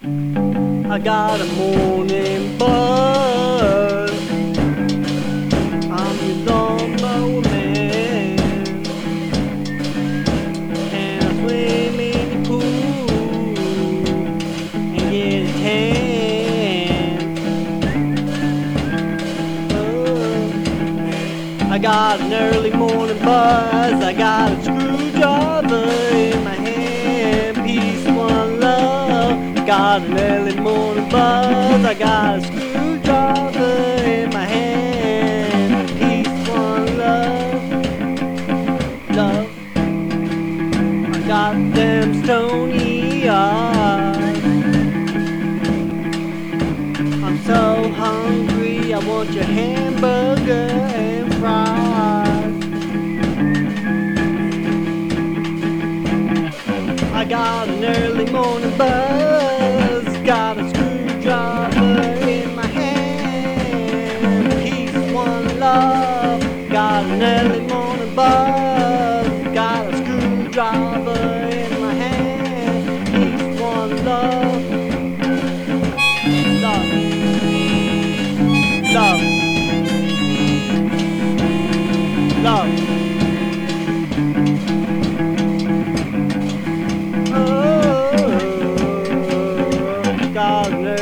I got a morning buzz. I'm your lawnmower man. And I swim in the pool and get a tan. Oh, I got an early morning buzz. I got Got an early morning buzz. I got a screwdriver in my hand. Peace, one love. Love. I got them stony eyes. I'm so hungry. I want your hamburger and fries. I got an early morning buzz. Got an early morning buzz. Got a screwdriver in my hand. Peace, one love. Love. Love. Love. Oh, morning